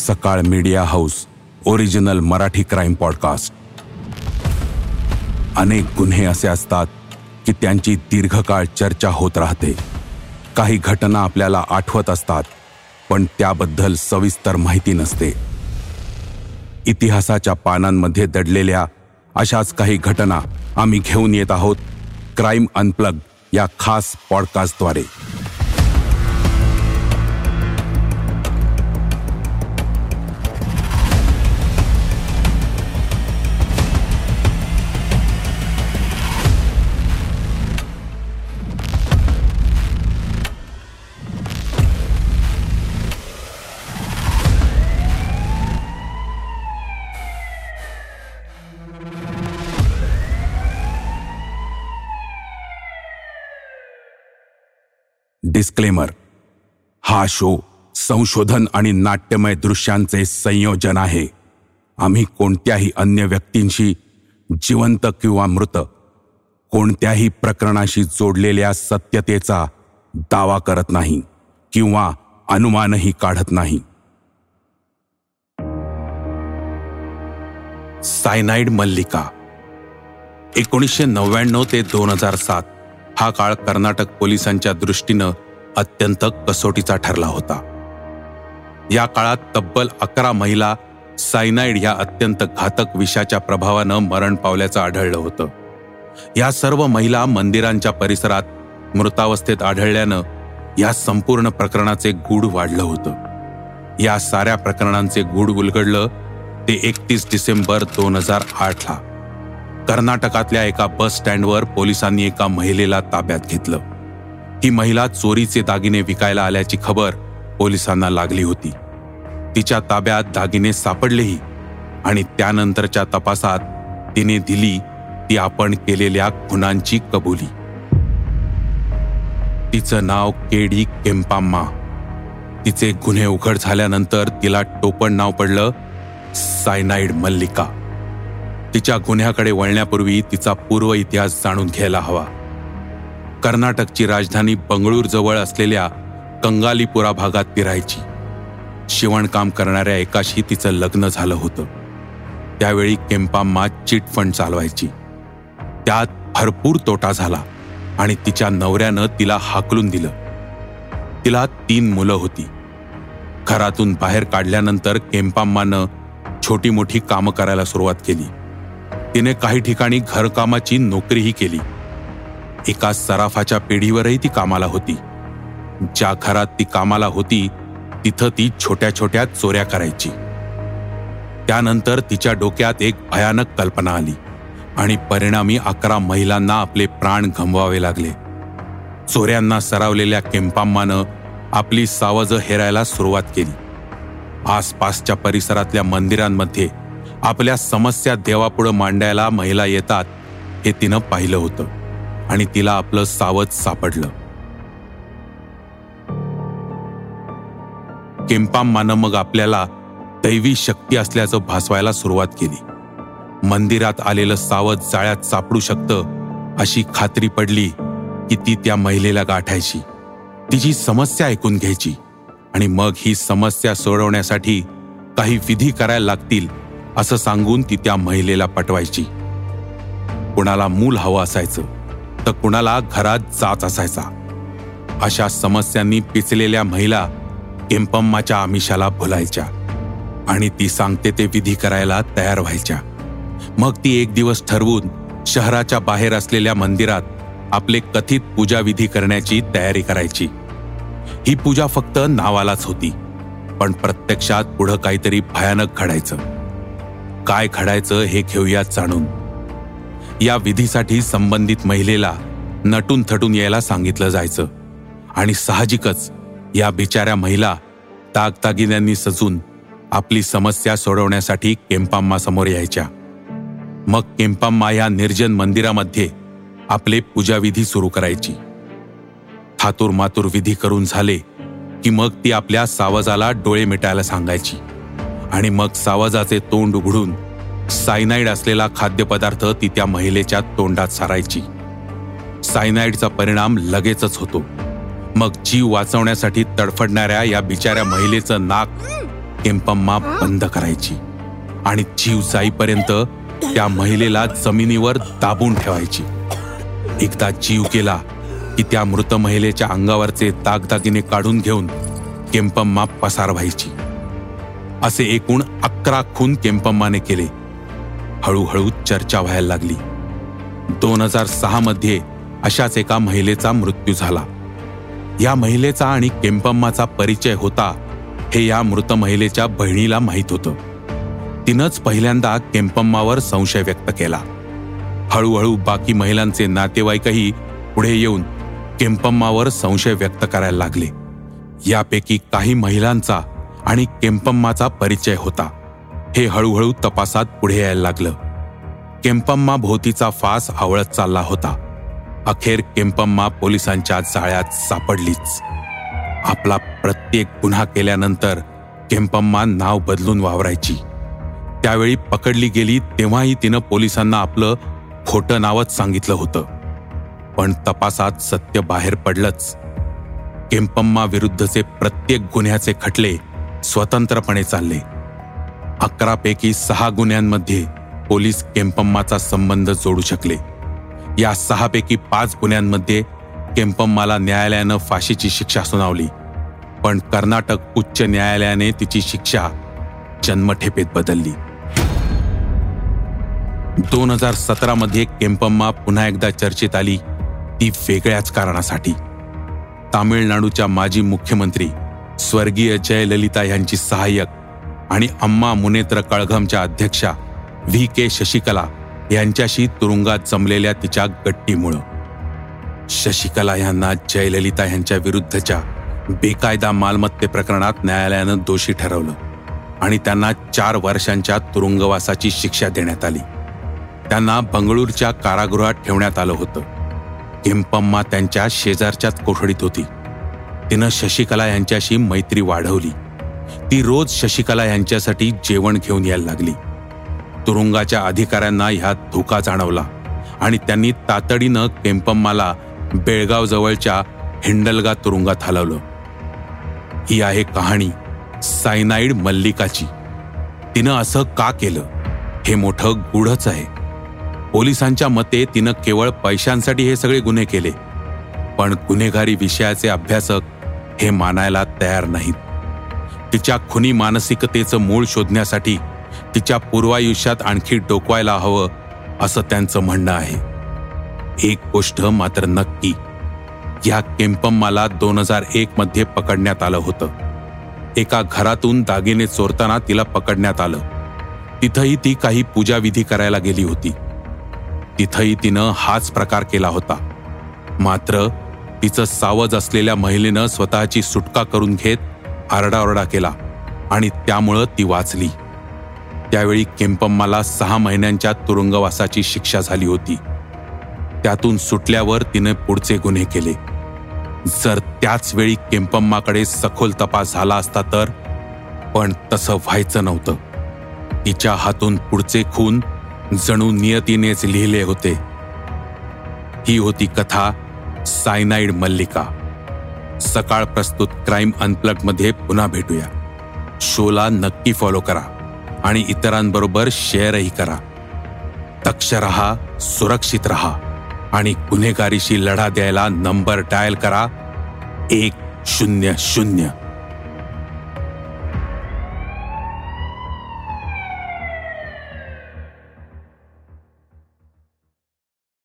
Sakal media house original Marathi crime podcast. अनेक गुन्हे असे असतात की त्यांची दीर्घकाळ चर्चा होत राहते. काही घटना आपल्याला आठवत असतात पण त्याबद्दल सविस्तर माहिती नसते. इतिहासाच्या पानांमध्ये दडलेल्या अशाच काही घटना आम्ही घेऊन येत आहोत क्राईम अनप्लग या खास पॉडकास्टद्वारे. डिस्क्लेमर हा शो संशोधन आणि नाट्यमय दृश्यांचे संयोजन आहे. आम्ही कोणत्याही अन्य व्यक्तींशी जिवंत किंवा मृत कोणत्याही प्रकरणाशी जोडलेल्या सत्यतेचा दावा करत नाही किंवा अनुमानही काढत नाही. सायनाईड मल्लिका एकोणीसशे नव्याण्णव ते दोन हजार सात. हा काळ कर्नाटक पोलिसांच्या दृष्टीनं अत्यंत कसोटीचा ठरला होता. या काळात तब्बल अकरा महिला सायनाईड या अत्यंत घातक विषाच्या प्रभावानं मरण पावल्याचं आढळलं होतं. या सर्व महिला मंदिरांच्या परिसरात मृतावस्थेत आढळल्यानं या संपूर्ण प्रकरणाचे गूढ वाढलं होतं. या साऱ्या प्रकरणांचे गूढ उलगडलं ते एकतीस डिसेंबर दोन हजार आठला. कर्नाटकातल्या एका बस स्टँडवर पोलिसांनी एका महिलेला ताब्यात घेतलं. ही महिला चोरीचे दागिने विकायला आल्याची खबर पोलिसांना लागली होती. तिच्या ताब्यात दागिने सापडलेही आणि त्यानंतरच्या तपासात तिने दिली ती आपण केलेल्या खुनांची कबुली. तिचं नाव केडी केम्पाम्मा. तिचे गुन्हे उघड झाल्यानंतर तिला टोपण नाव पडलं सायनाईड मल्लिका. तिच्या गुन्ह्याकडे वळण्यापूर्वी तिचा पूर्व इतिहास जाणून घ्यायला हवा. कर्नाटकची राजधानी बंगळूर जवळ असलेल्या कंगालीपुरा भागात ती राहायची शिवणकाम करणाऱ्या एकाशी तिचं लग्न झालं होतं. त्यावेळी केम्पाम्मा चिट फंड चालवायची. त्यात भरपूर तोटा झाला आणि तिच्या नवऱ्यानं तिला हाकलून दिलं. तिला तीन मुलं होती. घरातून बाहेर काढल्यानंतर केम्पाम्मानं छोटी मोठी कामं करायला सुरुवात केली. तिने काही ठिकाणी घरकामाची नोकरीही केली. एका सराफाच्या पिढीवरही ती कामाला होती. ज्या घरात ती कामाला होती तिथं ती छोट्या छोट्या चोऱ्या करायची. त्यानंतर तिच्या डोक्यात एक भयानक कल्पना आली आणि परिणामी अकरा महिलांना आपले प्राण गमवावे लागले. चोऱ्यांना सरावलेल्या केम्पाम्मानं आपली सावज हेरायला सुरुवात केली. आसपासच्या परिसरातल्या मंदिरांमध्ये आपल्या समस्या देवापुढं मांडायला महिला येतात हे तिनं पाहिलं होतं. आणि तिला आपलं सावध सापडलं. केम्पाम्मानं मग आपल्याला दैवी शक्ती असल्याचं भासवायला सुरुवात केली. मंदिरात आलेलं सावध जाळ्यात सापडू शकतं अशी खात्री पडली की ती त्या महिलेला गाठायची. तिची समस्या ऐकून घ्यायची. आणि मग ही समस्या सोडवण्यासाठी काही विधी करायला लागतील असं सांगून ती त्या महिलेला पटवायची. कुणाला मूल हवं असायचं तर कुणाला घरात जात असायचा. अशा समस्यांनी पिचलेल्या महिला केम्पम्माच्या आमिषाला भुलायच्या आणि ती सांगते ते विधी करायला तयार व्हायच्या. मग ती एक दिवस ठरवून शहराच्या बाहेर असलेल्या मंदिरात आपले कथित पूजा विधी करण्याची तयारी करायची. ही पूजा फक्त नावालाच होती पण प्रत्यक्षात पुढं काहीतरी भयानक घडायचं. काय घडायचं हे घेऊयात जाणून. या विधीसाठी संबंधित महिलेला नटून थटून यायला सांगितलं जायचं आणि साहजिकच या बिचाऱ्या महिला तागतागिन्यांनी सजून आपली समस्या सोडवण्यासाठी केम्पाम्मा समोर यायच्या. मग केम्पाम्मा या निर्जन मंदिरामध्ये आपले पूजाविधी सुरू करायची. थातूर मातूर विधी करून झाले की मग ती आपल्या सावजाला डोळे मिटायला सांगायची. आणि मग सावजाचे तोंड उघडून सायनाईड असलेला खाद्यपदार्थ ती त्या महिलेच्या तोंडात सारायची. सायनाईडचा परिणाम लगेचच होतो. मग जीव वाचवण्यासाठी तडफडणाऱ्या या बिचाऱ्या महिलेचं नाक केम्पम्मा बंद करायची आणि जीव जाईपर्यंत त्या महिलेला जमिनीवर दाबून ठेवायची. एकदा जीव केला की त्या मृत महिलेच्या अंगावरचे दागदागिने काढून घेऊन केम्पम्मा पसार व्हायची. असे एकूण अकरा खून केम्पम्माने केले. हळूहळू चर्चा व्हायला लागली. दोन हजार सहा मध्ये अशाच एका महिलेचा मृत्यू झाला. या महिलेचा आणि केम्पम्माचा परिचय होता हे या मृत महिलेच्या बहिणीला माहीत होतं. तिनंच पहिल्यांदा केम्पम्मावर संशय व्यक्त केला. हळूहळू बाकी महिलांचे नातेवाईकही पुढे येऊन केम्पम्मावर संशय व्यक्त करायला लागले. यापैकी काही महिलांचा आणि केम्पम्माचा परिचय होता. हे हळूहळू तपासात पुढे यायला लागलं. केम्पम्मा भोवतीचा फास आवळत चालला होता. अखेर केम्पम्मा पोलिसांच्या जाळ्यात सापडलीच. आपला प्रत्येक गुन्हा केल्यानंतर केम्पम्मा नाव बदलून वावरायची. त्यावेळी पकडली गेली तेव्हाही तिनं पोलिसांना आपलं खोटं नावच सांगितलं होतं. पण तपासात सत्य बाहेर पडलंच. केम्पम्मा विरुद्धचे प्रत्येक गुन्ह्याचे खटले स्वतंत्रपणे चालले. अकरापैकी सहा गुन्ह्यांमध्ये पोलीस केम्पम्माचा संबंध जोडू शकले. या सहापैकी पाच गुन्ह्यांमध्ये केम्पम्माला न्यायालयानं फाशीची शिक्षा सुनावली. पण कर्नाटक उच्च न्यायालयाने तिची शिक्षा जन्मठेपेत बदलली. दोन हजार सतरामध्ये केम्पम्मा पुन्हा एकदा चर्चेत आली ती वेगळ्याच कारणासाठी. तामिळनाडूच्या माजी मुख्यमंत्री स्वर्गीय जयललिता यांची सहाय्यक आणि अम्मा मुनेत्र कळघमच्या अध्यक्षा व्ही के शशिकला यांच्याशी तुरुंगात जमलेल्या तिच्या गट्टीमुळं. शशिकला यांना जयललिता यांच्या विरुद्धच्या बेकायदा मालमत्ते प्रकरणात न्यायालयानं दोषी ठरवलं आणि त्यांना चार वर्षांच्या तुरुंगवासाची शिक्षा देण्यात आली. त्यांना बंगळूरच्या कारागृहात ठेवण्यात आलं होतं. किंपम्मा त्यांच्या शेजारच्याच कोठडीत होती. तिनं शशिकला यांच्याशी मैत्री वाढवली. ती रोज शशिकला यांच्यासाठी जेवण घेऊन यायला लागली. तुरुंगाच्या अधिकाऱ्यांना ह्यात धोका जाणवला आणि त्यांनी तातडीनं केम्पम्माला बेळगाव जवळच्या हिंडलगा तुरुंगात हलवलं. ही आहे कहाणी सायनाईड मल्लिकाची. तिनं असं का केलं? हे मोठं गूढच आहे. पोलिसांच्या मते तिनं केवळ पैशांसाठी हे सगळे गुन्हे केले. पण गुन्हेगारी विषयाचे अभ्यासक हे मानायला तयार नाहीत. तिच्या खुनी मानसिकतेचं मूळ शोधण्यासाठी तिच्या पूर्वायुष्यात आणखी डोकवायला हवं असं त्यांचं म्हणणं आहे. एक गोष्ट मात्र नक्की या केम्पम्माला दोन हजार एक मध्ये पकडण्यात आलं होतं. एका घरातून दागिने चोरताना तिला पकडण्यात आलं. तिथंही ती काही पूजाविधी करायला गेली होती. तिथंही तिनं हाच प्रकार केला होता. मात्र तिचं सावज असलेल्या महिलेनं स्वतःची सुटका करून घेत आरडाओरडा केला आणि त्यामुळं ती वाचली. त्यावेळी केम्पम्माला सहा महिन्यांच्या तुरुंगवासाची शिक्षा झाली होती. त्यातून सुटल्यावर तिने पुढचे गुन्हे केले. जर त्याच वेळी केम्पम्माकडे सखोल तपास झाला असता तर पण तसं व्हायचं नव्हतं. तिच्या हातून पुढचे खून जणू नियतीनेच लिहिले होते. ही होती कथा सायनाईड मल्लिका. सकाळ प्रस्तुत क्राईम अनप्लगमध्ये पुन्हा भेटूया. शोला नक्की फॉलो करा आणि इतरांबरोबर शेअरही करा. दक्ष रहा सुरक्षित रहा आणि गुन्हेगारीशी लढा द्यायला नंबर डायल करा एक शून्य शून्य.